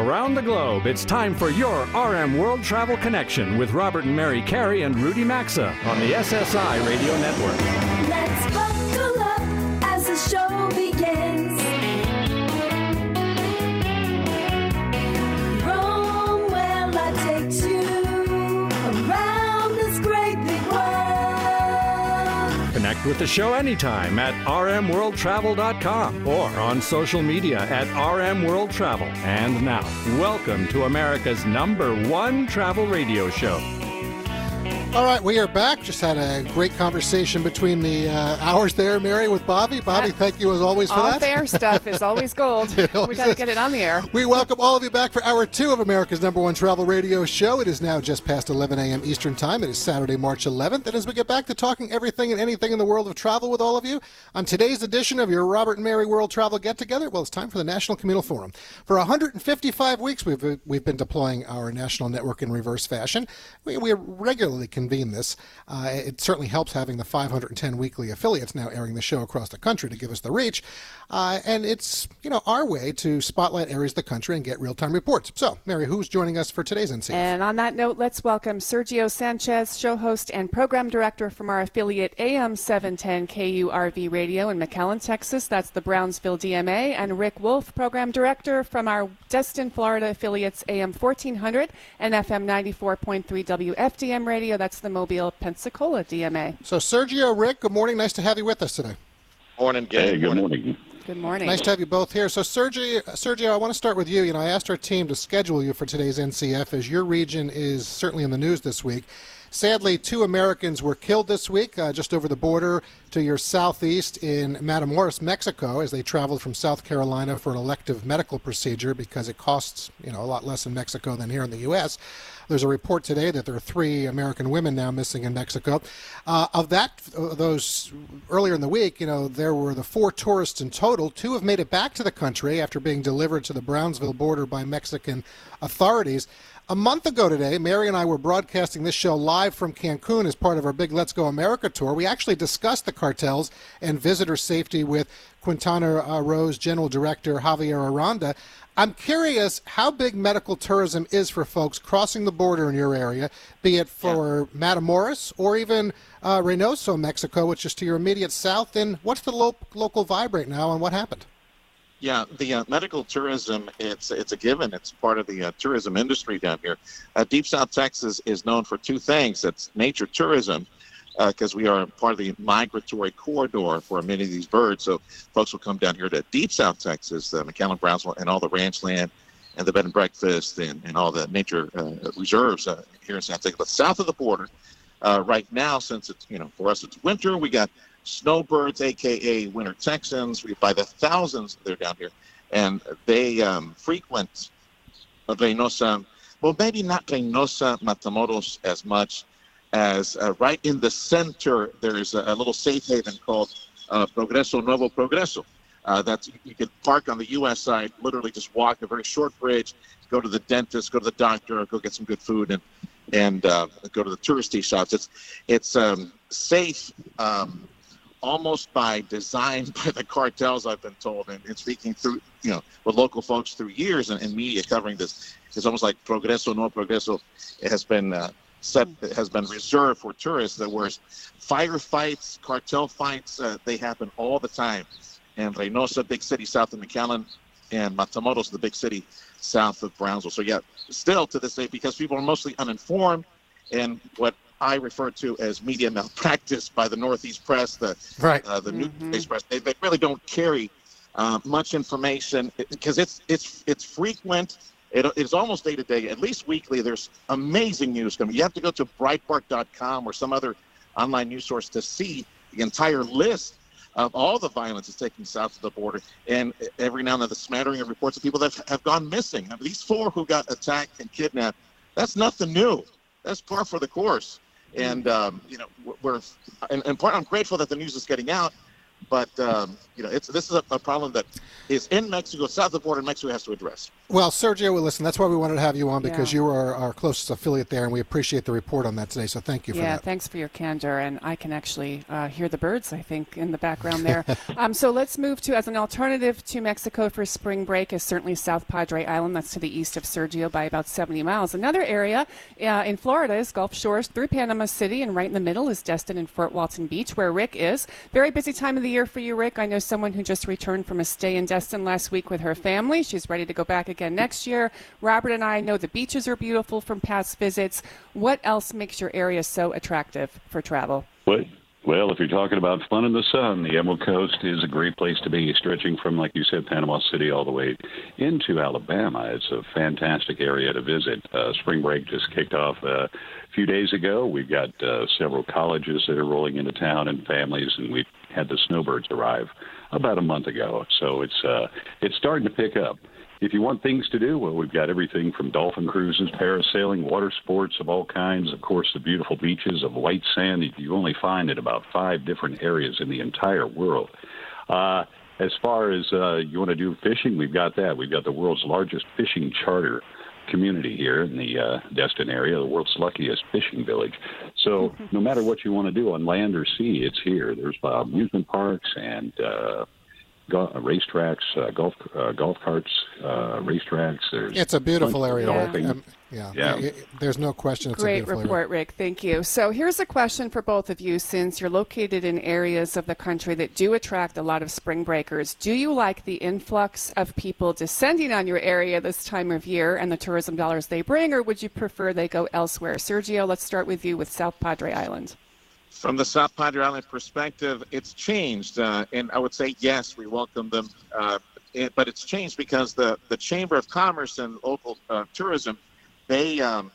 around the globe, it's time for your RM World Travel Connection with Robert and Mary Carey and Rudy Maxa on the SSI Radio Network. Let's buckle up as the show begins. Connect with the show anytime at rmworldtravel.com or on social media at rmworldtravel. And now, welcome to America's number one travel radio show. All right, we are back. Just had a great conversation between the uh, hours there, Mary, with Bobby. Bobby, thank you as always for All that. fair stuff is always gold. We got to get it on the air. We welcome all of you back for hour two of America's number one travel radio show. It is now just past 11 a.m. Eastern Time. It is Saturday, March 11th. And as we get back to talking everything and anything in the world of travel with all of you, on today's edition of your Robert and Mary World Travel Get Together, well, it's time for the National Communal Forum. For 155 weeks, we've, we've been deploying our national network in reverse fashion. We, we regularly convene this. Uh, it certainly helps having the 510 weekly affiliates now airing the show across the country to give us the reach. Uh, and it's, you know, our way to spotlight areas of the country and get real-time reports. So, Mary, who's joining us for today's NCF? And on that note, let's welcome Sergio Sanchez, show host and program director from our affiliate AM 710 KURV Radio in McAllen, Texas. That's the Brownsville DMA. And Rick Wolf, program director from our Destin, Florida affiliates AM 1400 and FM 94.3 WFDM Radio. That's the Mobile, Pensacola DMA. So, Sergio, Rick, good morning. Nice to have you with us today. Morning, gang. Hey, good morning. Good morning. Nice to have you both here. So, Sergio, Sergio, I want to start with you. You know, I asked our team to schedule you for today's NCF as your region is certainly in the news this week. Sadly, two Americans were killed this week uh, just over the border to your southeast in Matamoros, Mexico, as they traveled from South Carolina for an elective medical procedure because it costs, you know, a lot less in Mexico than here in the U.S. There's a report today that there are three American women now missing in Mexico. Uh, of that, those earlier in the week, you know, there were the four tourists in total. Two have made it back to the country after being delivered to the Brownsville border by Mexican authorities. A month ago today, Mary and I were broadcasting this show live from Cancun as part of our big Let's Go America tour. We actually discussed the cartels and visitor safety with Quintana uh, Rose General Director Javier Aranda. I'm curious how big medical tourism is for folks crossing the border in your area, be it for Matamoros or even uh, Reynosa, Mexico, which is to your immediate south. And what's the lo- local vibe right now and what happened? Yeah, the uh, medical tourism, it's it's a given. It's part of the uh, tourism industry down here. Uh, Deep South Texas is known for two things. It's nature tourism, because we are part of the migratory corridor for many of these birds. So folks will come down here to Deep South Texas, uh, McAllen, Brownsville, and all the ranch land and the bed and breakfast and, and all the nature uh, reserves uh, here in South Texas. But south of the border, uh, right now, since it's, you know, for us it's winter, we got snowbirds, aka winter Texans. We by the thousands they're down here, and they um, frequent Reynosa. Well, maybe not Reynosa, Matamoros as much as uh, right in the center. There's a, a little safe haven called uh, Progreso Nuevo Progreso. Uh, that's you can park on the U.S. side, literally just walk a very short bridge, go to the dentist, go to the doctor, go get some good food, and and uh, go to the touristy shops. It's it's um, safe. Um, almost by design by the cartels, I've been told, and, and speaking through, you know, with local folks through years and, and media covering this, it's almost like Progreso, no Progreso, it has been uh, set, it has been reserved for tourists. That whereas firefights, cartel fights, uh, they happen all the time. And Reynosa, big city south of McAllen, and Matamoros, the big city south of Brownsville. So yeah, still to this day, because people are mostly uninformed, and what I refer to as media malpractice by the Northeast press, the Right. uh, the news press. They, they really don't carry uh, much information because it's it's it's frequent. It, it's almost day to day, at least weekly. There's amazing news coming. You have to go to Breitbart.com or some other online news source to see the entire list of all the violence that's taking south of the border. And every now and then, the smattering of reports of people that have, gone missing. I mean, these four who got attacked and kidnapped, that's nothing new. That's par for the course. And um, you know, we're and, and part. I'm grateful that the news is getting out, but um, you know, it's this is a, a problem that is in Mexico, south of the border. Mexico has to address. Well, Sergio, well, listen, that's why we wanted to have you on because Yeah. you are our closest affiliate there, and we appreciate the report on that today. So thank you for Yeah, that. thanks for your candor, and I can actually uh, hear the birds. I think in the background there. um, so let's move to as an alternative to Mexico for spring break is certainly South Padre Island. That's to the east of Sergio by about 70 miles. Another area uh, in Florida is Gulf Shores through Panama City, and right in the middle is Destin and Fort Walton Beach, where Rick is. Very busy time of the year for you, Rick. I know someone who just returned from a stay in Destin last week with her family. She's ready to go back again next year. Robert and I know the beaches are beautiful from past visits. What else makes your area so attractive for travel? Well, well, if you're talking about fun in the sun, the Emerald Coast is a great place to be, stretching from, like you said, Panama City all the way into Alabama. It's a fantastic area to visit. Uh, spring break just kicked off uh, a few days ago. We've got uh, several colleges that are rolling into town and families, and we've had the snowbirds arrive about a month ago. So it's uh, it's starting to pick up. If you want things to do, well, we've got everything from dolphin cruises, parasailing, water sports of all kinds. Of course, the beautiful beaches of white sand that you only find in about five different areas in the entire world. Uh, as far as uh, you want to do fishing, we've got that. We've got the world's largest fishing charter community here in the uh, Destin area, the world's luckiest fishing village. So no matter what you want to do on land or sea, it's here. There's uh, amusement parks and uh, go- uh, racetracks, uh, golf uh, golf carts, uh, racetracks. There's It's a beautiful area. Yeah. Um, yeah. Yeah. It- it- there's no question it's a Great beautiful report, area. Rick. Thank you. So here's a question for both of you since you're located in areas of the country that do attract a lot of spring breakers. Do you like the influx of people descending on your area this time of year and the tourism dollars they bring, or would you prefer they go elsewhere? Sergio, let's start with you with South Padre Island. From the South Padre Island perspective, it's changed, uh, and I would say yes, we welcome them. Uh, it, but it's changed because the, the Chamber of Commerce and local uh, tourism, they um,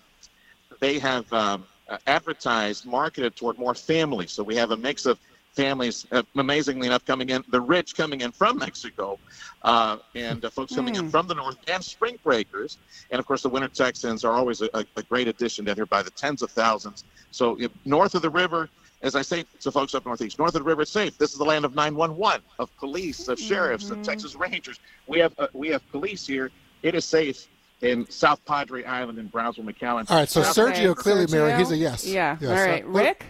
they have um, advertised, marketed toward more families. So we have a mix of families, uh, amazingly enough, coming in, the rich coming in from Mexico, uh, and uh, folks coming in from the north, and spring breakers. And of course, the winter Texans are always a, a, great addition down here by the tens of thousands. So north of the river, as I say to folks up northeast, north of the river, it's safe. This is the land of 911, of police, of sheriffs, of Texas Rangers. We have uh, we have police here. It is safe in South Padre Island in Brownsville, McAllen. All right, so South Sergio Padre- clearly, Mary, he's a yes. Yeah. Yes. All right. Uh, Rick?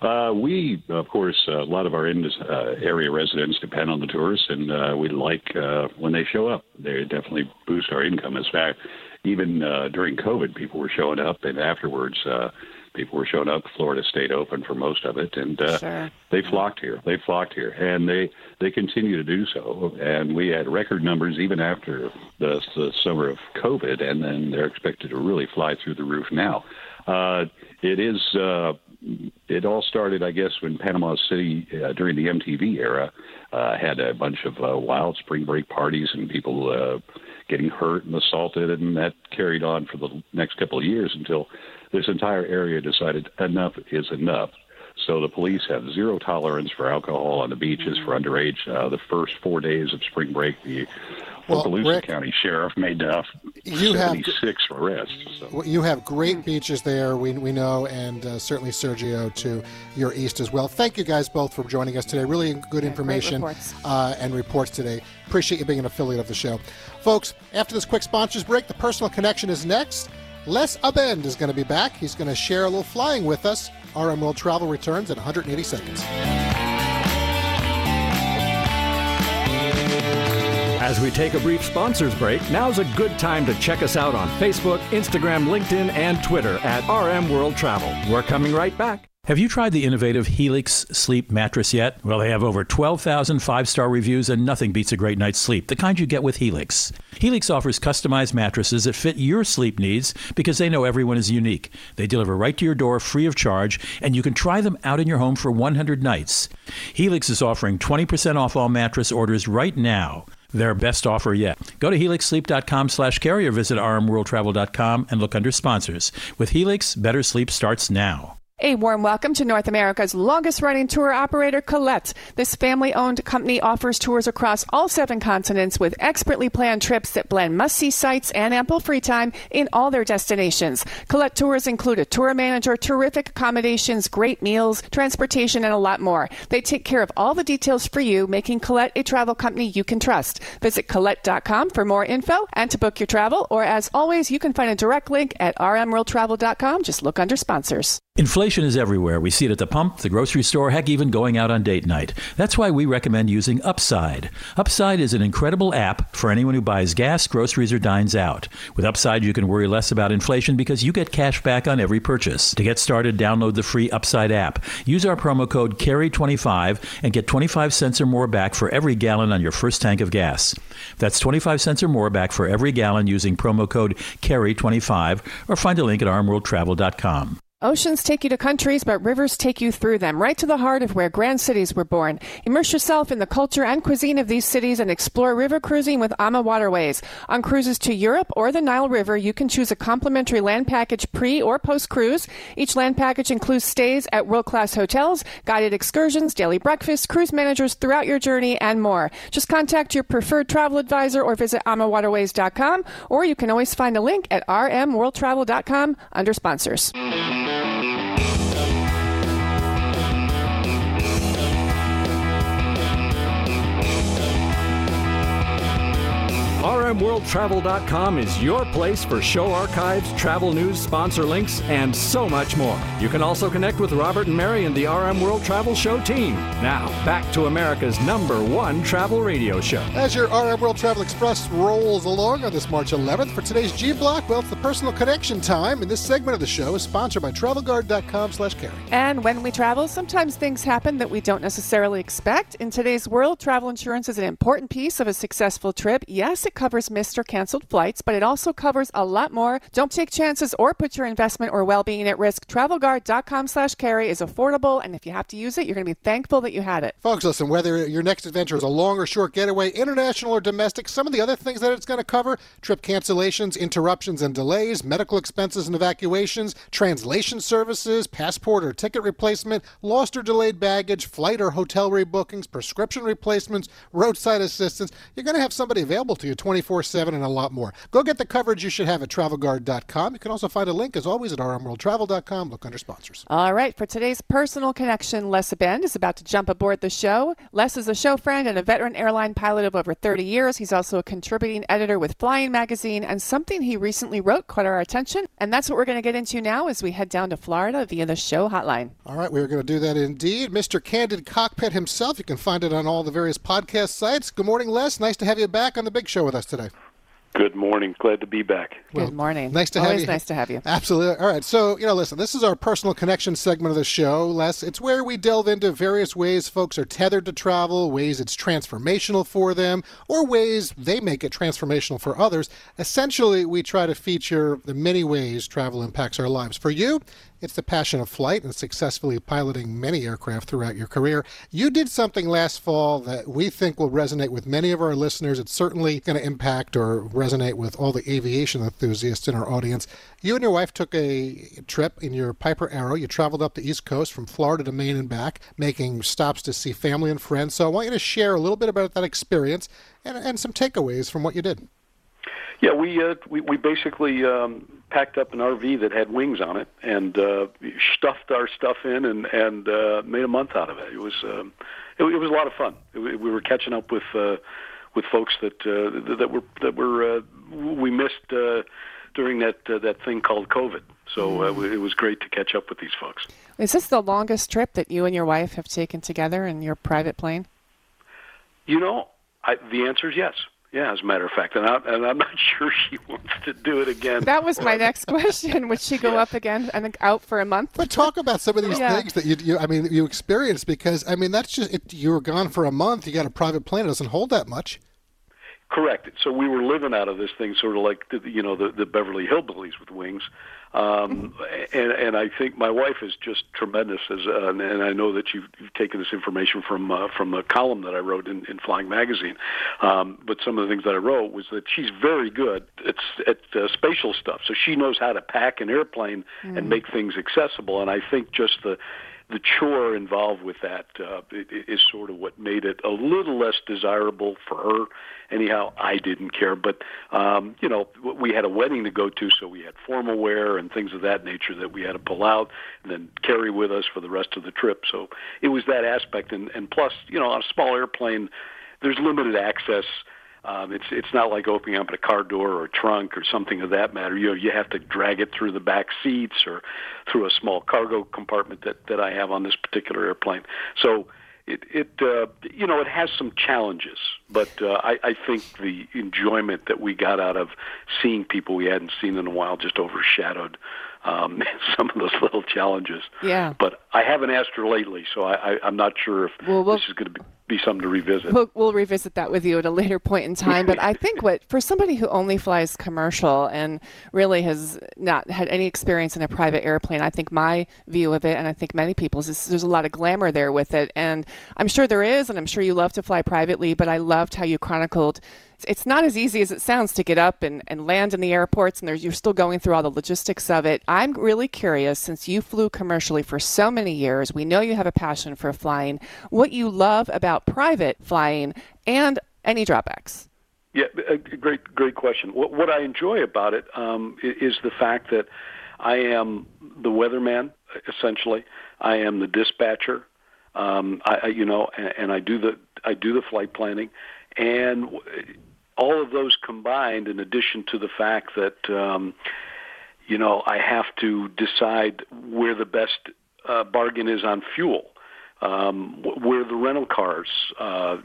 Uh, we, of course, a lot of our indus- uh, area residents depend on the tourists, and uh, we like uh, when they show up. They definitely boost our income. In fact, even uh, during COVID, people were showing up, and afterwards, uh, people were showing up. Florida stayed open for most of it, and uh, Sure. they flocked here. They flocked here, and they they continue to do so. And we had record numbers even after the, the summer of COVID, and then they're expected to really fly through the roof now. Uh, it is. Uh, it all started, I guess, when Panama City uh, during the MTV era uh, had a bunch of uh, wild spring break parties and people uh, getting hurt and assaulted, and that carried on for the next couple of years until this entire area decided enough is enough. So the police have zero tolerance for alcohol on the beaches for underage. Uh, the first four days of spring break, the Well, Okaloosa Rick, County Sheriff made uh, you have- 76 arrests. So. You have great beaches there, we, we know, and uh, certainly Sergio to your east as well. Thank you guys both for joining us today. Really good information reports. uh, and reports today. Appreciate you being an affiliate of the show. Folks, after this quick sponsors break, the personal connection is next. Les Abend is going to be back. He's going to share a little flying with us. RM World Travel returns in 180 seconds. As we take a brief sponsors break, now's a good time to check us out on Facebook, Instagram, LinkedIn, and Twitter at RM World Travel. We're coming right back. Have you tried the innovative Helix sleep mattress yet? Well, they have over 12,000 five star reviews, and nothing beats a great night's sleep, the kind you get with Helix. Helix offers customized mattresses that fit your sleep needs because they know everyone is unique. They deliver right to your door free of charge, and you can try them out in your home for 100 nights. Helix is offering 20% off all mattress orders right now. Their best offer yet. Go to helixsleep.com slash carey or visit rmworldtravel.com and look under sponsors. With Helix, better sleep starts now. A warm welcome to North America's longest running tour operator, Colette. This family owned company offers tours across all seven continents with expertly planned trips that blend must see sites and ample free time in all their destinations. Colette tours include a tour manager, terrific accommodations, great meals, transportation, and a lot more. They take care of all the details for you, making Colette a travel company you can trust. Visit Colette.com for more info and to book your travel, or as always, you can find a direct link at rmworldtravel.com. Just look under sponsors. Inflation is everywhere. We see it at the pump, the grocery store, heck, even going out on date night. That's why we recommend using Upside. Upside is an incredible app for anyone who buys gas, groceries, or dines out. With Upside, you can worry less about inflation because you get cash back on every purchase. To get started, download the free Upside app. Use our promo code CAREY25 and get 25 cents or more back for every gallon on your first tank of gas. That's 25 cents or more back for every gallon using promo code CAREY25 or find a link at rmworldtravel.com. Oceans take you to countries, but rivers take you through them, right to the heart of where grand cities were born. Immerse yourself in the culture and cuisine of these cities and explore river cruising with Ama Waterways. On cruises to Europe or the Nile River, you can choose a complimentary land package pre or post cruise. Each land package includes stays at world class hotels, guided excursions, daily breakfast, cruise managers throughout your journey, and more. Just contact your preferred travel advisor or visit amawaterways.com, or you can always find a link at rmworldtravel.com under sponsors. Música RMWorldTravel.com is your place for show archives, travel news, sponsor links, and so much more. You can also connect with Robert and Mary and the RM World Travel Show team. Now, back to America's number one travel radio show. As your RM World Travel Express rolls along on this March 11th, for today's G Block, well, it's the personal connection time, and this segment of the show is sponsored by TravelGuard.com slash carey. And when we travel, sometimes things happen that we don't necessarily expect. In today's world, travel insurance is an important piece of a successful trip. Yes, it covers missed or canceled flights, but it also covers a lot more. Don't take chances or put your investment or well-being at risk. TravelGuard.com slash carey is affordable, and if you have to use it, you're going to be thankful that you had it. Folks, listen, whether your next adventure is a long or short getaway, international or domestic, some of the other things that it's going to cover trip cancellations, interruptions and delays, medical expenses and evacuations, translation services, passport or ticket replacement, lost or delayed baggage, flight or hotel rebookings, prescription replacements, roadside assistance. You're going to have somebody available to you 24 7 and a lot more. Go get the coverage you should have at travelguard.com. You can also find a link, as always, at rmworldtravel.com. Look under sponsors. All right, for today's personal connection, Les Abend is about to jump aboard the show. Les is a show friend and a veteran airline pilot of over 30 years. He's also a contributing editor with Flying Magazine, and something he recently wrote caught our attention. And that's what we're going to get into now as we head down to Florida via the show hotline. All right, we are going to do that indeed. Mr. Candid Cockpit himself. You can find it on all the various podcast sites. Good morning, Les. Nice to have you back on the big show with us today. Good morning. Glad to be back. Good morning. Nice to Always have you. nice to have you. Absolutely. All right. So, you know, listen, this is our personal connection segment of the show, Les. It's where we delve into various ways folks are tethered to travel, ways it's transformational for them, or ways they make it transformational for others. Essentially, we try to feature the many ways travel impacts our lives. For you, it's the passion of flight and successfully piloting many aircraft throughout your career. You did something last fall that we think will resonate with many of our listeners. It's certainly going to impact or resonate with all the aviation enthusiasts in our audience. You and your wife took a trip in your Piper Arrow. You traveled up the East Coast from Florida to Maine and back, making stops to see family and friends. So I want you to share a little bit about that experience and, and some takeaways from what you did. Yeah, we uh, we, we basically um, packed up an RV that had wings on it and uh, stuffed our stuff in and and uh, made a month out of it. It was um, it, it was a lot of fun. It, we were catching up with uh, with folks that uh, that were that were uh, we missed uh, during that uh, that thing called COVID. So uh, it was great to catch up with these folks. Is this the longest trip that you and your wife have taken together in your private plane? You know, I, the answer is yes. Yeah, as a matter of fact, and, I, and I'm not sure she wants to do it again. That was my next question. Would she go up again and out for a month? But talk about some of these Yeah. things that you, you, I mean, you experienced because, I mean, that's just, it, you were gone for a month. You got a private plane. It doesn't hold that much. Correct. So we were living out of this thing, sort of like the, you know the, the Beverly Hillbillies with wings. Um, and, and I think my wife is just tremendous, as uh, and, and I know that you've, you've taken this information from uh, from a column that I wrote in, in Flying Magazine. Um, but some of the things that I wrote was that she's very good at, at uh, spatial stuff, so she knows how to pack an airplane mm. and make things accessible. And I think just the the chore involved with that uh, is sort of what made it a little less desirable for her. Anyhow, I didn't care, but um, you know, we had a wedding to go to, so we had formal wear and things of that nature that we had to pull out and then carry with us for the rest of the trip. So it was that aspect, and, and plus, you know, on a small airplane, there's limited access um, it's it's not like opening up a car door or a trunk or something of that matter. You know, you have to drag it through the back seats or through a small cargo compartment that that I have on this particular airplane. So it it uh, you know it has some challenges, but uh, I, I think the enjoyment that we got out of seeing people we hadn't seen in a while just overshadowed um, some of those little challenges. Yeah. But I haven't asked her lately, so I, I, I'm not sure if well, this is going to be be something to revisit. We'll, we'll, revisit that with you at a later point in time. but I think what for somebody who only flies commercial and really has not had any experience in a private airplane, I think my view of it, and I think many people's, is there's a lot of glamour there with it. And I'm sure there is, and I'm sure you love to fly privately. But I loved how you chronicled it's not as easy as it sounds to get up and, and land in the airports, and there's, you're still going through all the logistics of it. I'm really curious, since you flew commercially for so many years, we know you have a passion for flying, what you love about private flying and any drawbacks. Yeah, great, great question. What, what I enjoy about it um, is the fact that I am the weatherman, essentially. I am the dispatcher. Um, I, you know, and, and I do the I do the flight planning, and all of those combined, in addition to the fact that um, you know I have to decide where the best uh, bargain is on fuel, um, where the rental cars, uh,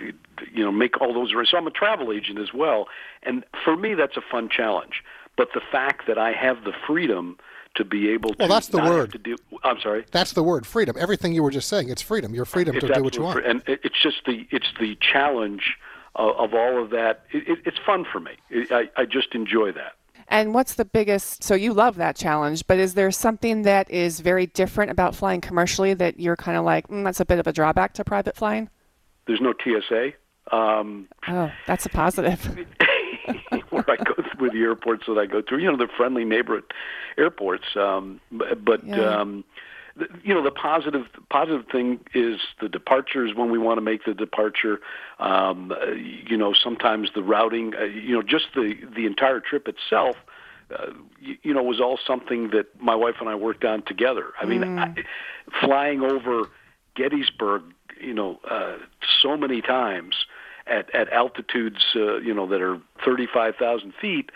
you know, make all those. So I'm a travel agent as well, and for me that's a fun challenge. But the fact that I have the freedom to be able to well, that's the word. To do, I'm sorry. That's the word, freedom. Everything you were just saying, it's freedom. Your freedom it's to do what you want. And it's just the it's the challenge of, of all of that. It, it, it's fun for me. It, I, I just enjoy that. And what's the biggest? So you love that challenge, but is there something that is very different about flying commercially that you're kind of like, mm, that's a bit of a drawback to private flying? There's no TSA. Um, oh, that's a positive. where I go through the airports that I go through, you know, the friendly neighborhood airports. Um, but yeah. um, you know the positive positive thing is the departures when we want to make the departure um, you know sometimes the routing uh, you know just the the entire trip itself uh, you, you know was all something that my wife and I worked on together I mean mm. I, flying over Gettysburg you know uh, so many times at at altitudes uh, you know that are 35,000 feet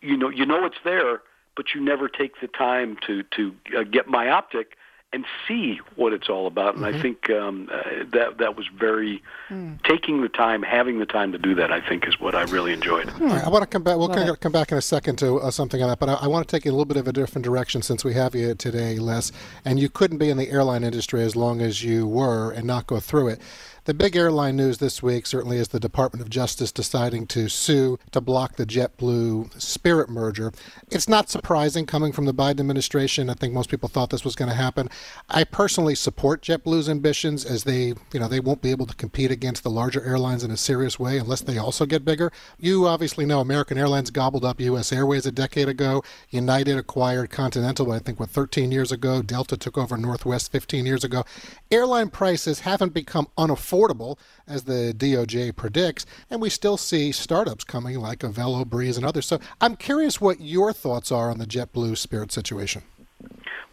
you know you know it's there but you never take the time to to uh, get myopic and see what it's all about. And mm-hmm. I think um, uh, that that was very mm. taking the time, having the time to do that. I think is what I really enjoyed. All right, I want to come back. We'll kind of come back in a second to uh, something on that, but I, I, want to take you a little bit of a different direction since we have you today, Les. And you couldn't be in the airline industry as long as you were and not go through it. The big airline news this week certainly is the Department of Justice deciding to sue to block the JetBlue Spirit merger. It's not surprising coming from the Biden administration. I think most people thought this was going to happen. I personally support JetBlue's ambitions as they, you know, they won't be able to compete against the larger airlines in a serious way unless they also get bigger. You obviously know American Airlines gobbled up US Airways a decade ago. United acquired Continental, I think, what 13 years ago. Delta took over Northwest 15 years ago. Airline prices haven't become unaffordable affordable, as the DOJ predicts, and we still see startups coming like Avelo, Breeze, and others. So I'm curious what your thoughts are on the JetBlue Spirit situation.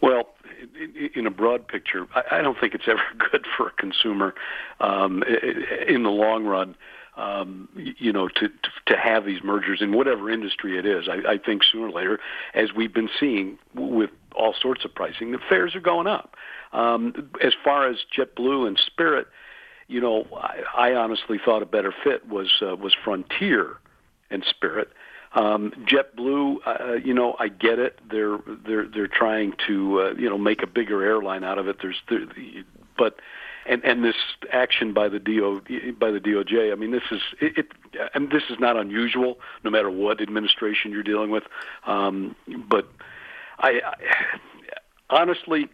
Well, in a broad picture, I don't think it's ever good for a consumer um, in the long run. Um, you know, to, to to have these mergers in whatever industry it is. I, I think sooner or later, as we've been seeing with all sorts of pricing, the fares are going up. Um, as far as JetBlue and Spirit, you know, I, I honestly thought a better fit was uh, was Frontier and Spirit. Um, JetBlue, uh, you know, I get it. They're they're they're trying to uh, you know make a bigger airline out of it. There's, there, but and and this action by the DO by the DOJ. I mean, this is it, it and this is not unusual, no matter what administration you're dealing with. Um, but I, I honestly,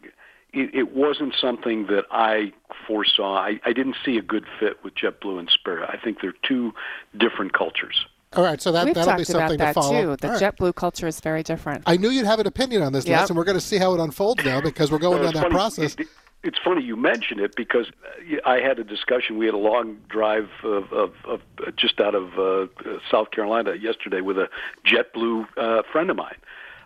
it, it wasn't something that I foresaw. I, I didn't see a good fit with JetBlue and Spirit. I think they're two different cultures. All right, so that, We've that'll be talked about something that to follow. too. The All right. JetBlue culture is very different. I knew you'd have an opinion on this, Yep. And we're going to see how it unfolds now because we're going Well, down that funny- process. it- it's funny you mention it because uh, I had a discussion. We had a long drive of, of, of uh, just out of uh, South Carolina yesterday with a JetBlue uh, friend of mine.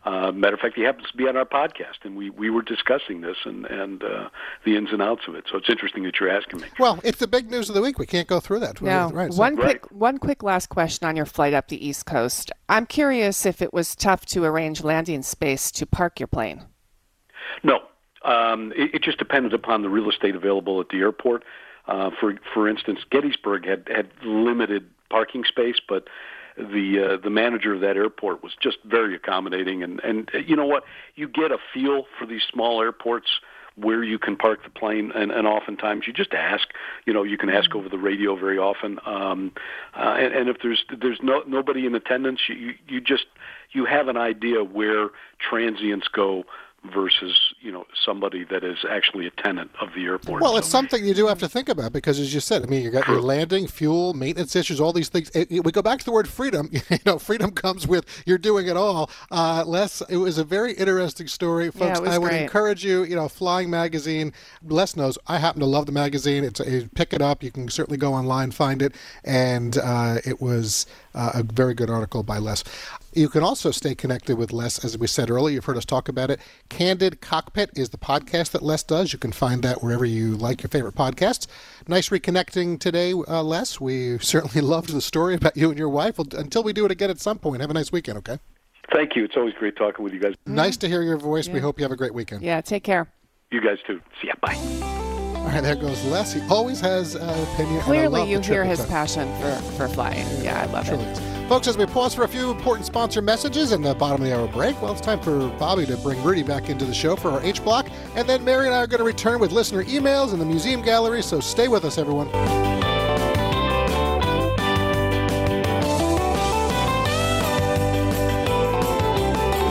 Uh, matter of fact, he happens to be on our podcast, and we, we were discussing this and and uh, the ins and outs of it. So it's interesting that you're asking me. Well, it's the big news of the week. We can't go through that. Now, right, so- one Right. quick one quick last question on your flight up the East Coast. I'm curious if it was tough to arrange landing space to park your plane. No, um, it, it just depended upon the real estate available at the airport. Uh, for for instance, Gettysburg had had limited parking space, but the uh, the manager of that airport was just very accommodating. And and uh, you know what, you get a feel for these small airports where you can park the plane, and, and oftentimes you just ask. You know, you can ask over the radio very often. Um, uh, and, and if there's there's no nobody in attendance, you you- you just you have an idea where transients go versus you know somebody that is actually a tenant of the airport. Well, So- it's something you do have to think about because, as you said, I mean, you got your landing, fuel, maintenance issues, all these things. It- it- we go back to the word freedom. You know, freedom comes with you're doing it all. Uh, Les, it was a very interesting story, Yeah, folks. it was I would great. encourage you. You know, Flying Magazine. Les knows I happen to love the magazine. It's a, pick it up. You can certainly go online find it, and uh, it was uh, a very good article by Les. You can also stay connected with Les, as we said earlier. You've heard us talk about it. Candid Cockpit is the podcast that Les does. You can find that wherever you like your favorite podcasts. Nice reconnecting today, uh, Les. We certainly loved the story about you and your wife. Well, until we do it again at some point, have a nice weekend, okay? Thank you. It's always great talking with you guys. Nice to hear your voice. We hope you have a great weekend. Yeah, take care. You guys too. See ya. Bye. All right, there goes Les. He always has an opinion. Clearly, you hear his tech. passion for, for flying. Yeah, I love it. is. Folks, as we pause for a few important sponsor messages and the bottom of the hour break, well, it's time for Bobby to bring Rudy back into the show for our H block. And then Mary and I are going to return with listener emails and the museum gallery, so stay with us, everyone.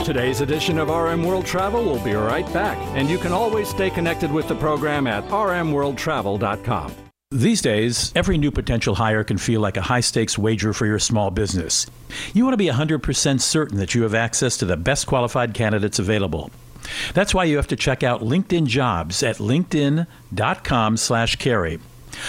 Today's edition of RM World Travel will be right back, and you can always stay connected with the program at rmworldtravel.com. These days, every new potential hire can feel like a high stakes wager for your small business. You want to be 100% certain that you have access to the best qualified candidates available. That's why you have to check out LinkedIn Jobs at linkedin.com/carey.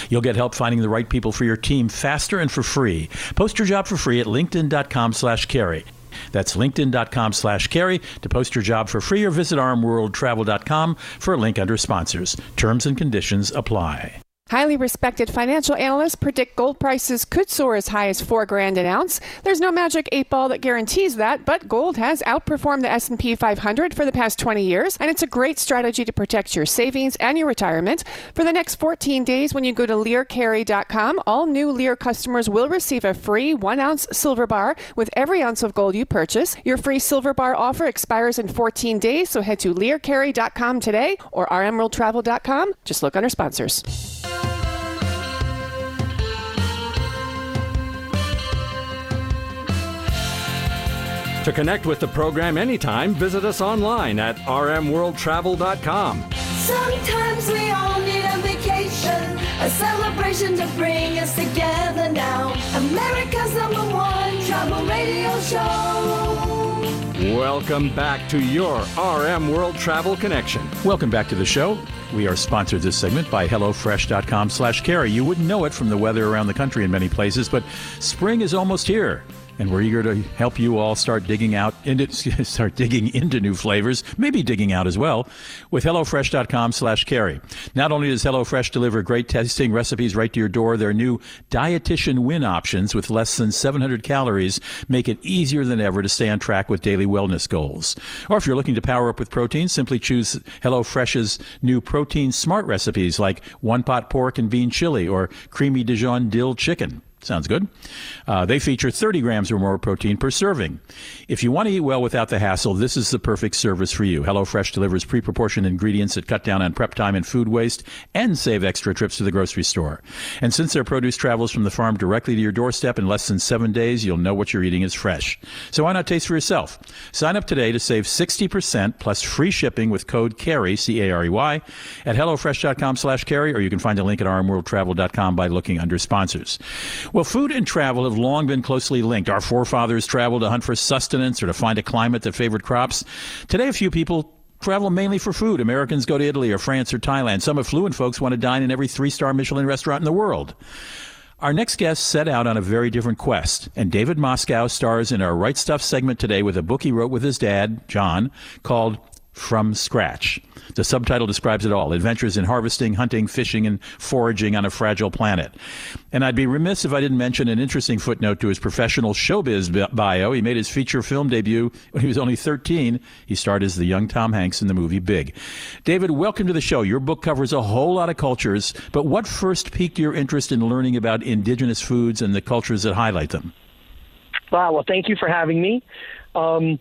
You'll get help finding the right people for your team faster and for free. Post your job for free at linkedin.com/carey. That's linkedin.com slash carey to post your job for free or visit rmworldtravel.com for a link under sponsors. Terms and conditions apply. Highly respected financial analysts predict gold prices could soar as high as 4 grand an ounce. There's no magic 8 ball that guarantees that, but gold has outperformed the S&P 500 for the past 20 years, and it's a great strategy to protect your savings and your retirement. For the next 14 days when you go to learcarey.com, all new Lear customers will receive a free 1 ounce silver bar with every ounce of gold you purchase. Your free silver bar offer expires in 14 days, so head to learcarey.com today or rmworldtravel.com. Just look under sponsors. To connect with the program anytime, visit us online at rmworldtravel.com. Sometimes we all need a vacation, a celebration to bring us together now. America's number one travel radio show. Welcome back to your RM World Travel Connection. Welcome back to the show. We are sponsored this segment by HelloFresh.com slash carey. You wouldn't know it from the weather around the country in many places, but spring is almost here. And we're eager to help you all start digging out into start digging into new flavors, maybe digging out as well, with HelloFresh.com slash carey. Not only does HelloFresh deliver great tasting recipes right to your door, their new dietitian win options with less than 700 calories make it easier than ever to stay on track with daily wellness goals. Or if you're looking to power up with protein, simply choose HelloFresh's new protein smart recipes like one pot pork and bean chili or creamy Dijon dill chicken. Sounds good. Uh, they feature 30 grams or more protein per serving. If you want to eat well without the hassle, this is the perfect service for you. HelloFresh delivers pre proportioned ingredients that cut down on prep time and food waste and save extra trips to the grocery store. And since their produce travels from the farm directly to your doorstep in less than seven days, you'll know what you're eating is fresh. So why not taste for yourself? Sign up today to save 60% plus free shipping with code CAREY, C A R E Y, at HelloFresh.com slash carey, or you can find a link at rmworldtravel.com by looking under sponsors. Well, food and travel have long been closely linked. Our forefathers traveled to hunt for sustenance or to find a climate that favored crops. Today, a few people travel mainly for food. Americans go to Italy or France or Thailand. Some affluent folks want to dine in every three star Michelin restaurant in the world. Our next guest set out on a very different quest, and David Moscow stars in our Right Stuff segment today with a book he wrote with his dad, John, called from scratch. The subtitle describes it all adventures in harvesting, hunting, fishing, and foraging on a fragile planet. And I'd be remiss if I didn't mention an interesting footnote to his professional showbiz bio. He made his feature film debut when he was only 13. He starred as the young Tom Hanks in the movie Big. David, welcome to the show. Your book covers a whole lot of cultures, but what first piqued your interest in learning about indigenous foods and the cultures that highlight them? Wow, well, thank you for having me. Um,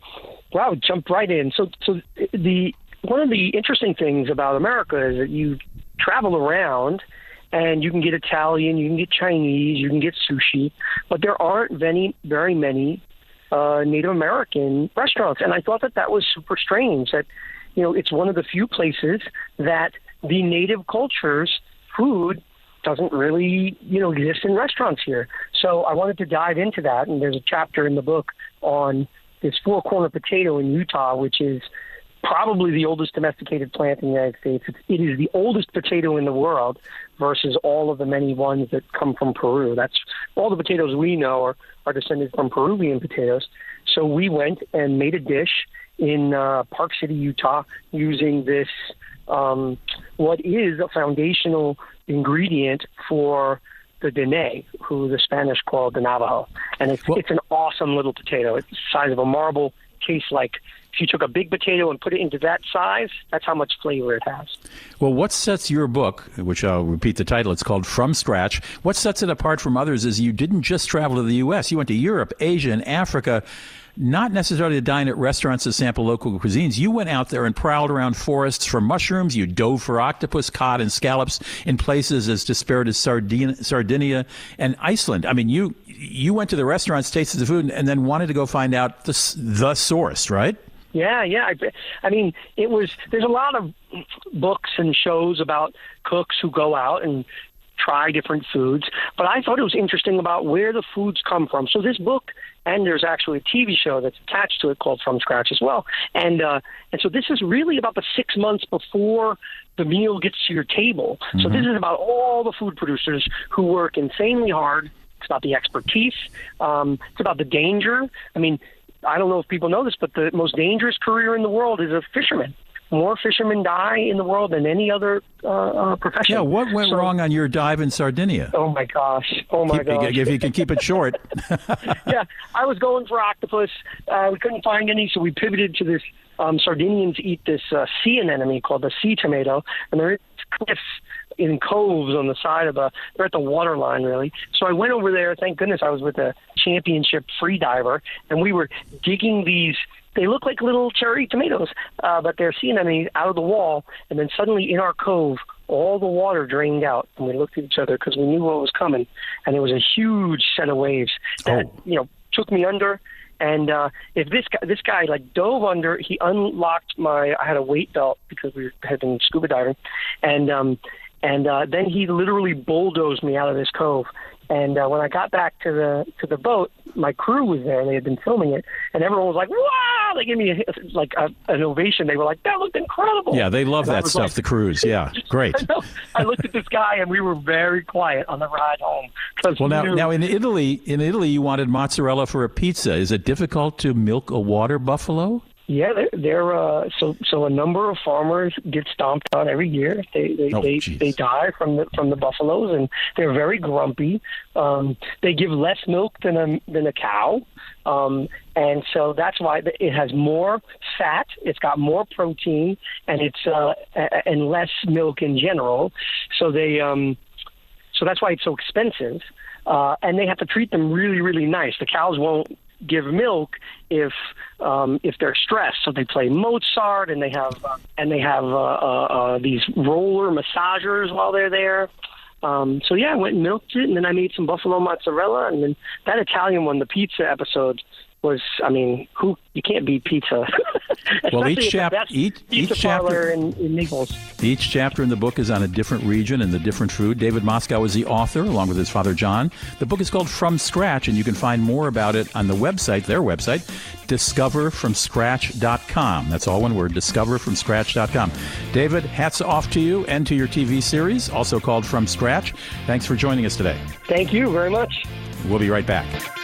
wow, jumped right in. So, so the one of the interesting things about America is that you travel around and you can get Italian, you can get Chinese, you can get sushi, but there aren't many, very many uh, Native American restaurants. And I thought that that was super strange. That you know, it's one of the few places that the native culture's food doesn't really, you know, exist in restaurants here. So I wanted to dive into that, and there's a chapter in the book on this four corner potato in Utah, which is probably the oldest domesticated plant in the United States. It's, it is the oldest potato in the world versus all of the many ones that come from Peru. That's all the potatoes we know are, are descended from Peruvian potatoes. So we went and made a dish in uh, Park City, Utah, using this um, what is a foundational ingredient for the Dene, who the Spanish called the Navajo. And it's, well, it's an awesome little potato. It's the size of a marble, tastes like if you took a big potato and put it into that size, that's how much flavor it has. Well, what sets your book, which I'll repeat the title, it's called From Scratch, what sets it apart from others is you didn't just travel to the U.S., you went to Europe, Asia, and Africa not necessarily to dine at restaurants to sample local cuisines. You went out there and prowled around forests for mushrooms. You dove for octopus, cod, and scallops in places as disparate as Sardinia, Sardinia and Iceland. I mean, you you went to the restaurants, tasted the food, and then wanted to go find out the the source, right? Yeah, yeah. I, I mean, it was. There's a lot of books and shows about cooks who go out and try different foods, but I thought it was interesting about where the foods come from. So this book and there's actually a TV show that's attached to it called From Scratch as well. And uh, and so this is really about the six months before the meal gets to your table. Mm-hmm. So this is about all the food producers who work insanely hard. It's about the expertise. Um, it's about the danger. I mean, I don't know if people know this, but the most dangerous career in the world is a fisherman more fishermen die in the world than any other uh, uh, profession. Yeah, what went so, wrong on your dive in Sardinia? Oh my gosh! Oh my keep, gosh! If you can keep it short. yeah, I was going for octopus. Uh, we couldn't find any, so we pivoted to this. Um, Sardinians eat this uh, sea anemone called the sea tomato, and they're cliffs in coves on the side of a. They're at the water line, really. So I went over there. Thank goodness I was with a championship free diver, and we were digging these they look like little cherry tomatoes, uh, but they're sea anemones out of the wall. And then suddenly in our cove, all the water drained out, and we looked at each other because we knew what was coming. And it was a huge set of waves that oh. you know took me under. And uh, if this guy, this guy like dove under, he unlocked my. I had a weight belt because we had been scuba diving, and um, and uh, then he literally bulldozed me out of this cove. And uh, when I got back to the to the boat, my crew was there. They had been filming it, and everyone was like, "Wow!" They gave me a, like a, an ovation. They were like, "That looked incredible." Yeah, they love and that stuff. Like, the crews, yeah, great. I, I, looked at this guy, and we were very quiet on the ride home. Well, now, now in Italy, in Italy, you wanted mozzarella for a pizza. Is it difficult to milk a water buffalo? Yeah, they're, they're uh, so so a number of farmers get stomped on every year. They they oh, they, they die from the from the buffaloes, and they're very grumpy. Um, they give less milk than a than a cow, um, and so that's why it has more fat. It's got more protein, and it's uh, and less milk in general. So they um, so that's why it's so expensive. uh, and they have to treat them really, really nice. The cows won't give milk if um, if they're stressed. So they play Mozart, and they have uh, and they have uh, uh, uh, these roller massagers while they're there. Um, so yeah, I went and milked it, and then I made some buffalo mozzarella, and then that Italian one, the pizza episode, was I mean, who you can't beat pizza. well, each chapter, each, each chapter in, in Naples. Each chapter in the book is on a different region and the different food. David Moscow is the author, along with his father John. The book is called From Scratch, and you can find more about it on the website, their website, discoverfromscratch.com. That's all one word, discoverfromscratch.com. David, hats off to you and to your TV series, also called From Scratch. Thanks for joining us today. Thank you very much. We'll be right back.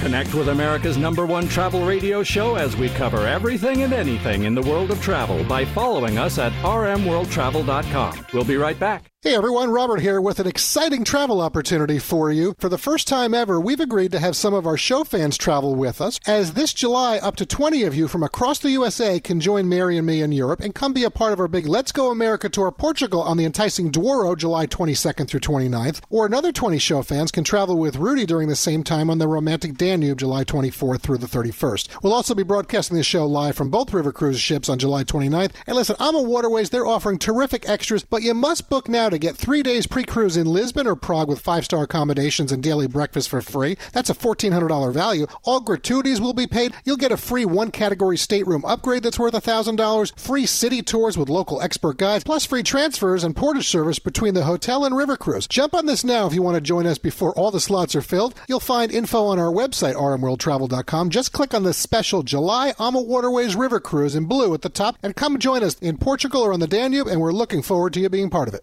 Connect with America's number one travel radio show as we cover everything and anything in the world of travel by following us at rmworldtravel.com. We'll be right back. Hey everyone, Robert here with an exciting travel opportunity for you. For the first time ever, we've agreed to have some of our show fans travel with us. As this July, up to 20 of you from across the USA can join Mary and me in Europe and come be a part of our big Let's Go America tour Portugal on the enticing Douro, July 22nd through 29th. Or another 20 show fans can travel with Rudy during the same time on the romantic Danube, July 24th through the 31st. We'll also be broadcasting the show live from both river cruise ships on July 29th. And listen, AMA Waterways, they're offering terrific extras, but you must book now to get three days pre cruise in Lisbon or Prague with five star accommodations and daily breakfast for free. That's a $1,400 value. All gratuities will be paid. You'll get a free one category stateroom upgrade that's worth $1,000, free city tours with local expert guides, plus free transfers and portage service between the hotel and river cruise. Jump on this now if you want to join us before all the slots are filled. You'll find info on our website, rmworldtravel.com. Just click on the special July AMA Waterways River Cruise in blue at the top and come join us in Portugal or on the Danube, and we're looking forward to you being part of it.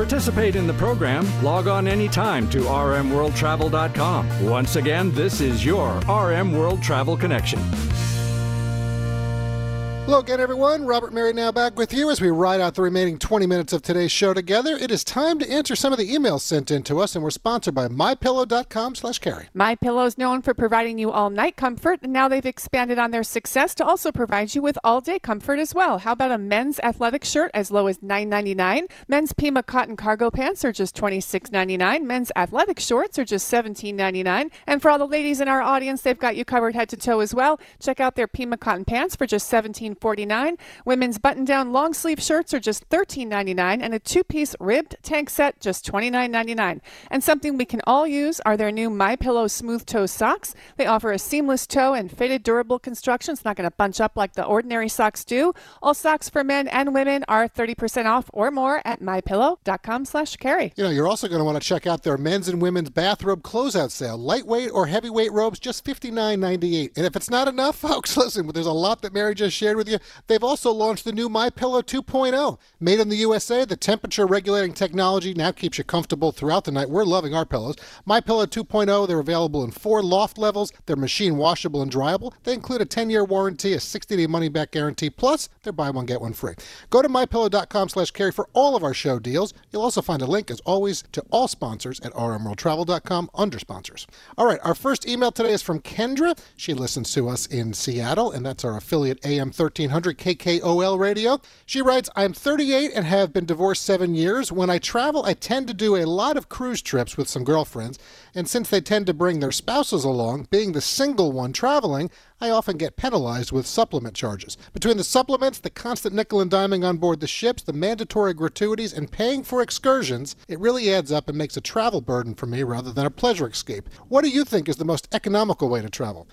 Participate in the program, log on anytime to rmworldtravel.com. Once again, this is your RM World Travel Connection. Hello again, everyone. Robert Mary now back with you as we ride out the remaining 20 minutes of today's show together. It is time to answer some of the emails sent in to us, and we're sponsored by MyPillow.com slash carey. My Pillow is known for providing you all night comfort, and now they've expanded on their success to also provide you with all day comfort as well. How about a men's athletic shirt as low as $9.99? Men's Pima cotton cargo pants are just $26.99. Men's athletic shorts are just $17.99. And for all the ladies in our audience, they've got you covered head to toe as well. Check out their Pima cotton pants for just $17.49 $14.49. Women's button-down long sleeve shirts are just $13.99, and a two-piece ribbed tank set just $29.99. And something we can all use are their new My Pillow smooth toe socks. They offer a seamless toe and fitted durable construction. It's not going to bunch up like the ordinary socks do. All socks for men and women are 30% off or more at mypillow.com slash carey. You know, you're also going to want to check out their men's and women's bathrobe closeout sale. Lightweight or heavyweight robes, just $59.98. And if it's not enough, folks, listen, there's a lot that Mary just shared with you. They've also launched the new My Pillow 2.0. Made in the USA, the temperature regulating technology now keeps you comfortable throughout the night. We're loving our pillows. My Pillow 2.0, they're available in four loft levels. They're machine washable and dryable. They include a 10-year warranty, a 60-day money-back guarantee, plus they're buy one get one free. Go to mypillow.com/carey for all of our show deals. You'll also find a link, as always, to all sponsors at rmworldtravel.com under sponsors. All right, our first email today is from Kendra. She listens to us in Seattle, and that's our affiliate AM 1300 KKOL radio. She writes, I'm 38 and have been divorced seven years. When I travel, I tend to do a lot of cruise trips with some girlfriends, and since they tend to bring their spouses along, being the single one traveling, I often get penalized with supplement charges. Between the supplements, the constant nickel and diming on board the ships, the mandatory gratuities, and paying for excursions, it really adds up and makes a travel burden for me rather than a pleasure escape. What do you think is the most economical way to travel?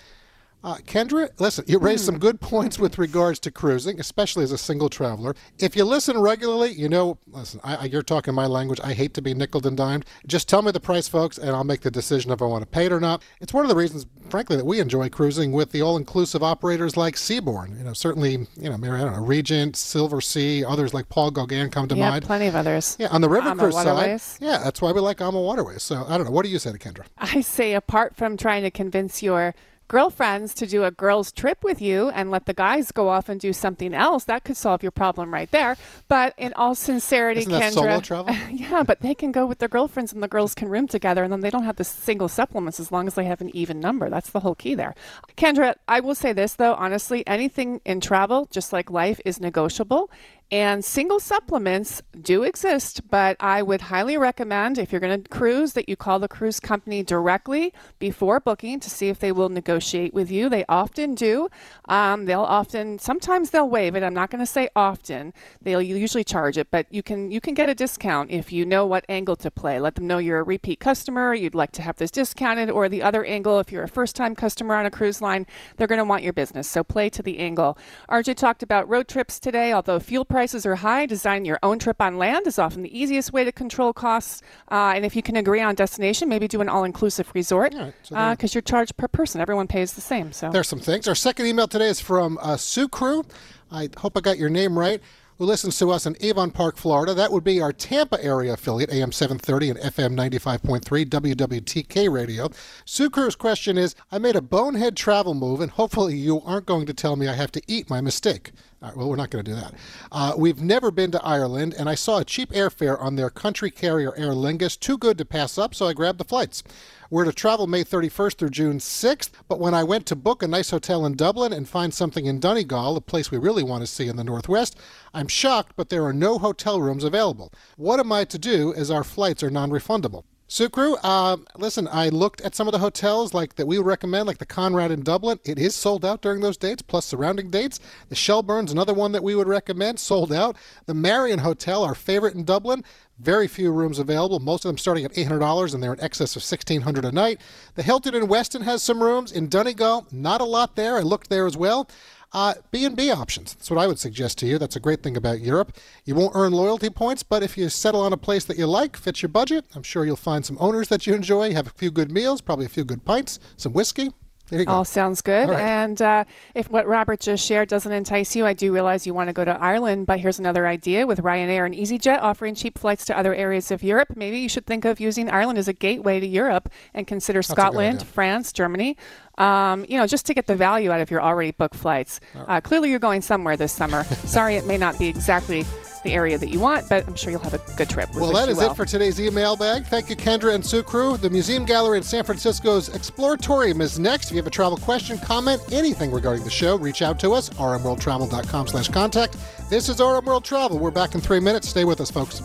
Uh, Kendra, listen, you raised some good points with regards to cruising, especially as a single traveler. If you listen regularly, you know, listen, I, I, you're talking my language. I hate to be nickel and dimed. Just tell me the price, folks, and I'll make the decision if I want to pay it or not. It's one of the reasons, frankly, that we enjoy cruising with the all-inclusive operators like Seabourn. You know, certainly, you know, Mary, I don't know, Regent, Silversea, others like Paul Gauguin come to yeah, mind. plenty of others. Yeah, on the river AMA cruise Waterways. side. Yeah, that's why we like AMA Waterways. So I don't know. What do you say to Kendra? I say, apart from trying to convince your girlfriends to do a girls' trip with you and let the guys go off and do something else, that could solve your problem right there. But in all sincerity, Isn't Kendra, solo travel? yeah, but they can go with their girlfriends and the girls can room together, and then they don't have the single supplements as long as they have an even number. That's the whole key there. Kendra, I will say this though, honestly, anything in travel, just like life, is negotiable. And single supplements do exist, but I would highly recommend if you're going to cruise that you call the cruise company directly before booking to see if they will negotiate with you. They often do. Um, they'll often, sometimes they'll waive it. I'm not going to say often. They'll usually charge it, but you can you can get a discount if you know what angle to play. Let them know you're a repeat customer. You'd like to have this discounted, or the other angle if you're a first-time customer on a cruise line, they're going to want your business. So play to the angle. RJ talked about road trips today. Although fuel prices are high, design your own trip on land is often the easiest way to control costs. Uh, and if you can agree on destination, maybe do an all-inclusive resort because so there- you're charged per person. Everyone pays the same. So There's some things. Our second email today is from uh, Sukru. I hope I got your name right. Who listens to us in Avon Park, Florida? That would be our Tampa area affiliate, AM 730 and FM 95.3 WWTK radio. Sukru's question is: I made a bonehead travel move, and hopefully you aren't going to tell me I have to eat my mistake. Well, we're not going to do that. Uh, we've never been to Ireland, and I saw a cheap airfare on their country carrier Aer Lingus. Too good to pass up, so I grabbed the flights. We're to travel May 31st through June 6th, but when I went to book a nice hotel in Dublin and find something in Donegal, a place we really want to see in the Northwest, I'm shocked, but there are no hotel rooms available. What am I to do as our flights are non refundable? Sukru, uh, listen, I looked at some of the hotels like that we would recommend, like the Conrad in Dublin. It is sold out during those dates, plus surrounding dates. The Shelbourne's another one that we would recommend, sold out. The Merrion Hotel, our favorite in Dublin, very few rooms available. Most of them starting at $800, and they're in excess of $1,600 a night. The Hilton in Weston has some rooms. In Donegal, not a lot there. I looked there as well. Uh, B&B options. That's what I would suggest to you. That's a great thing about Europe. You won't earn loyalty points, but if you settle on a place that you like, fits your budget, I'm sure you'll find some owners that you enjoy, have a few good meals, probably a few good pints, some whiskey. There you go. All sounds good. All right. And uh, if what Robert just shared doesn't entice you, I do realize you want to go to Ireland. But here's another idea with Ryanair and EasyJet offering cheap flights to other areas of Europe. Maybe you should think of using Ireland as a gateway to Europe and consider good Scotland. France, Germany. Um, you know, just to get the value out of your already booked flights. Uh, clearly, you're going somewhere this summer. Sorry, it may not be exactly the area that you want, but I'm sure you'll have a good trip. We Well, that is well. it for today's email bag. Thank you, Kendra and Sukru. The Museum Gallery in San Francisco's Exploratorium is next. If you have a travel question, comment, anything regarding the show, reach out to us, rmworldtravel.com slash contact. This is RM World Travel. We're back in three minutes. Stay with us, folks.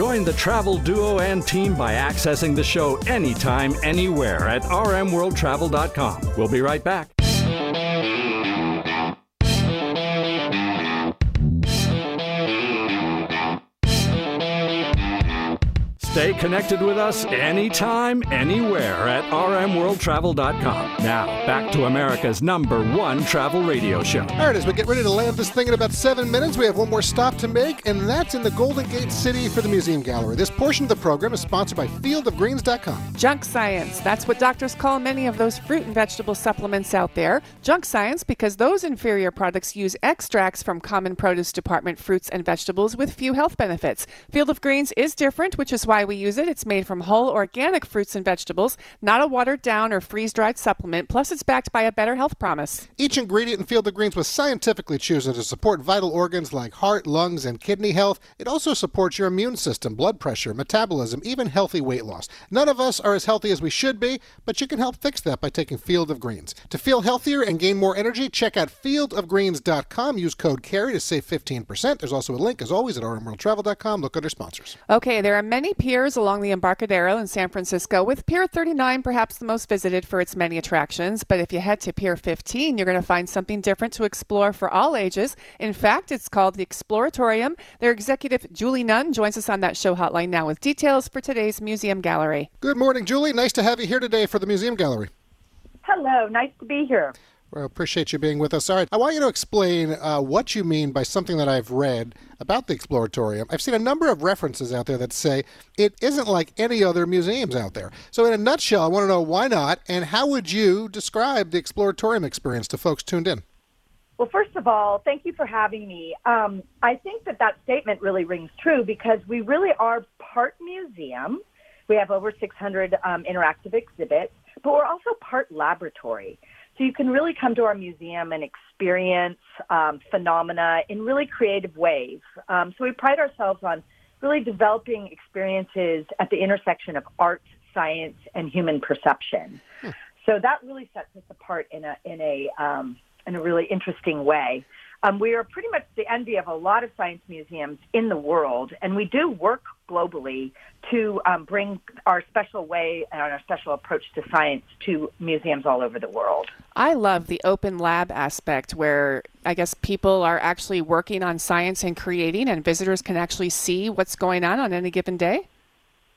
Join the travel duo and team by accessing the show anytime, anywhere at rmworldtravel.com. We'll be right back. Stay connected with us anytime, anywhere at rmworldtravel.com. Now, back to America's number one travel radio show. All right, as we get ready to land this thing in about seven minutes, we have one more stop to make, and that's in the Golden Gate City for the Museum Gallery. This portion of the program is sponsored by fieldofgreens.com. Junk science. That's what doctors call many of those fruit and vegetable supplements out there. Junk science because those inferior products use extracts from common produce department fruits and vegetables with few health benefits. Field of Greens is different, which is why we use it. It's made from whole organic fruits and vegetables, not a watered down or freeze dried supplement. Plus, it's backed by a better health promise. Each ingredient in Field of Greens was scientifically chosen to support vital organs like heart, lungs, and kidney health. It also supports your immune system, blood pressure, metabolism, even healthy weight loss. None of us are as healthy as we should be, but you can help fix that by taking Field of Greens. To feel healthier and gain more energy, check out fieldofgreens.com. Use code CAREY to save 15%. There's also a link, as always, at rmworldtravel.com. Look under sponsors. Okay, there are many piers along the Embarcadero in San Francisco, with Pier 39 perhaps the most visited for its many attractions. But if you head to Pier 15, you're going to find something different to explore for all ages. In fact, it's called the Exploratorium. Their executive, Julie Nunn, joins us on that show hotline now with details for today's museum gallery. Good morning, Julie. Nice to have you here today for the Museum Gallery. Hello, nice to be here. Well, appreciate you being with us. All right, I want you to explain uh, what you mean by something that I've read about the Exploratorium. I've seen a number of references out there that say it isn't like any other museums out there. So, in a nutshell, I want to know why not, and how would you describe the Exploratorium experience to folks tuned in? Well, first of all, thank you for having me. Um, I think that that statement really rings true because we really are part museum. We have over 600 um, interactive exhibits, but we're also part laboratory. So you can really come to our museum and experience um, phenomena in really creative ways. Um, so we pride ourselves on really developing experiences at the intersection of art, science, and human perception. Hmm. So that really sets us apart in a in a um, in a really interesting way. Um, we are pretty much the envy of a lot of science museums in the world, and we do work globally to um, bring our special way and our special approach to science to museums all over the world. I love the open lab aspect where I guess people are actually working on science and creating, and visitors can actually see what's going on on any given day.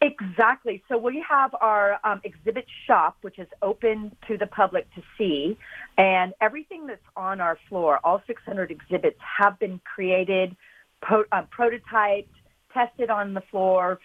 Exactly. So we have our um, exhibit shop, which is open to the public to see, and everything that's on our floor, all 600 exhibits, have been created, po- uh, prototyped, tested on the floor,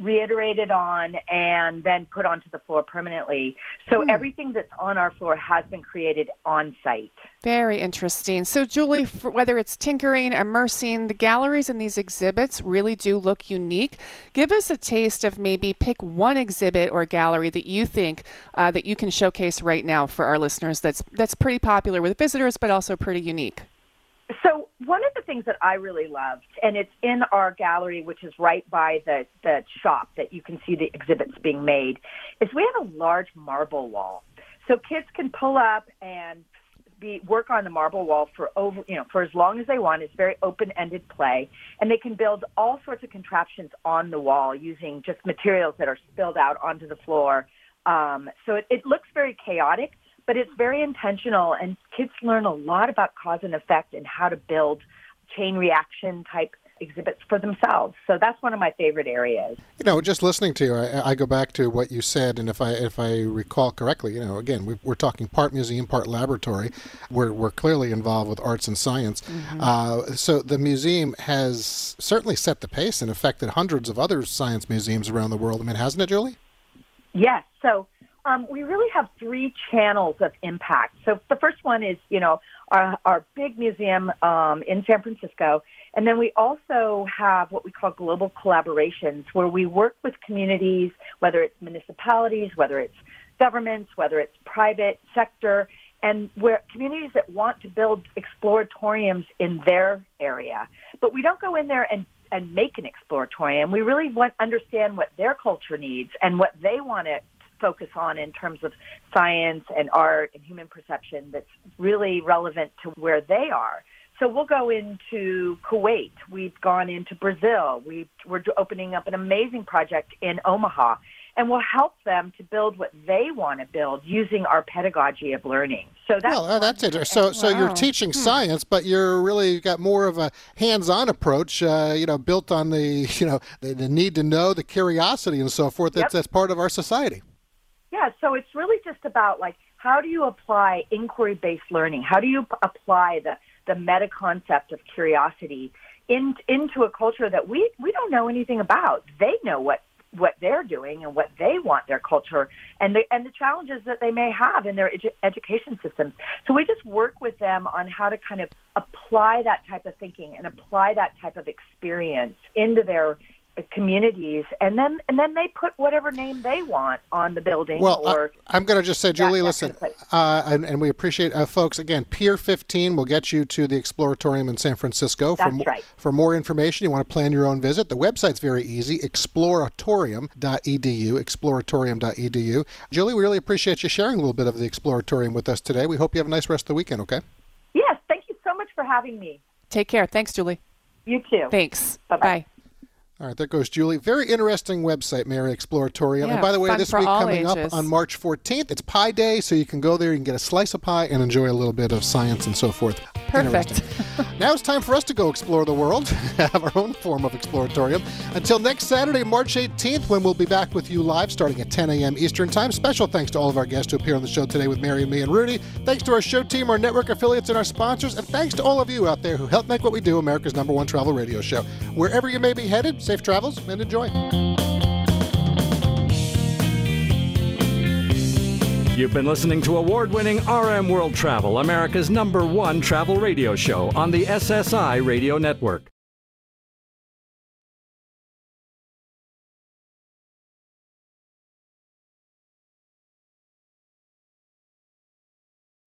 reiterated on, and then put onto the floor permanently. So hmm. everything that's on our floor has been created on site. Very interesting. So, Julie, whether it's tinkering, immersing, the galleries in these exhibits really do look unique. Give us a taste of maybe pick one exhibit or gallery that you think uh, that you can showcase right now for our listeners. That's that's pretty popular with visitors, but also pretty unique. So one of the things that I really loved, and it's in our gallery, which is right by the, the shop that you can see the exhibits being made, is we have a large marble wall. So kids can pull up and be work on the marble wall for over you know for as long as they want. It's very open-ended play, and they can build all sorts of contraptions on the wall using just materials that are spilled out onto the floor. Um, so it, it looks very chaotic, but it's very intentional and kids learn a lot about cause and effect and how to build chain reaction type exhibits for themselves. So that's one of my favorite areas. You know, just listening to you, I, I go back to what you said, and if I if I recall correctly, you know, again, we, are talking part museum, part laboratory. We're we're clearly involved with arts and science. Mm-hmm. Uh, so the museum has certainly set the pace and affected hundreds of other science museums around the world. I mean, hasn't it, Julie? Yes. So um, we really have three channels of impact. So the first one is, you know, our, our big museum um, in San Francisco, and then we also have what we call global collaborations, where we work with communities, whether it's municipalities, whether it's governments, whether it's private sector, and where communities that want to build exploratoriums in their area. But we don't go in there and and make an exploratorium. We really want understand what their culture needs and what they want to focus on in terms of science and art and human perception that's really relevant to where they are. so we'll go into Kuwait. We've gone into Brazil. We, we're opening up an amazing project in Omaha. And we'll help them to build what they want to build using our pedagogy of learning. So that's well, uh, that's interesting. So, so you're teaching Hmm. science, but you're really got more of a hands-on approach. Uh, you know, built on the you know the, the need to know, the curiosity, and so forth. That's Yep. that's part of our society. Yeah, so it's really just about like how do you apply inquiry-based learning? How do you p- apply the the meta concept of curiosity in, into a culture that we we don't know anything about? They know what what they're doing and what they want their culture and the and the challenges that they may have in their edu- education systems. So we just work with them on how to kind of apply that type of thinking and apply that type of experience into their communities and then and then they put whatever name they want on the building Well, or I, am going to just say, Julie, listen, uh, and, and we appreciate uh, folks. Again, Pier 15 will get you to the Exploratorium in San Francisco. That's for, right. For more information, you want to plan your own visit. The website's very easy: exploratorium.edu. Exploratorium.edu. Julie, we really appreciate you sharing a little bit of the Exploratorium with us today. We hope you have a nice rest of the weekend. Okay. Yes, thank you so much for having me. Take care. Thanks, Julie. You too. Thanks. Bye-bye. Bye. All right, there goes Julie. Very interesting website, Mary Exploratorium. Yeah, and by the way, this week coming ages. up on March 14th, it's Pie Day, so you can go there, you can get a slice of pie and enjoy a little bit of science and so forth. Perfect. Now it's time for us to go explore the world, have our own form of exploratorium. Until next Saturday, March 18th, when we'll be back with you live starting at 10 a.m. Eastern Time. Special thanks to all of our guests who appear on the show today with Mary and me and Rudy. Thanks to our show team, our network affiliates, and our sponsors. And thanks to all of you out there who help make what we do America's number one travel radio show. Wherever you may be headed, safe travels and enjoy. You've been listening to award winning RM World Travel, America's number one travel radio show on the SSI Radio Network.